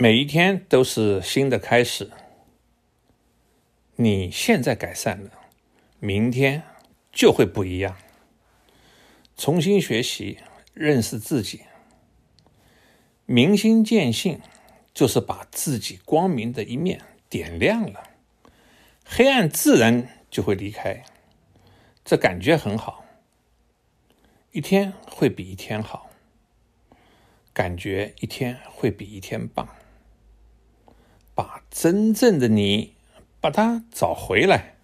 每一天都是新的开始。你现在改善了，明天就会不一样。重新学习，认识自己，明心见性，就是把自己光明的一面点亮了，黑暗自然就会离开。这感觉很好，一天会比一天好，感觉一天会比一天棒。真正的你，把它找回来。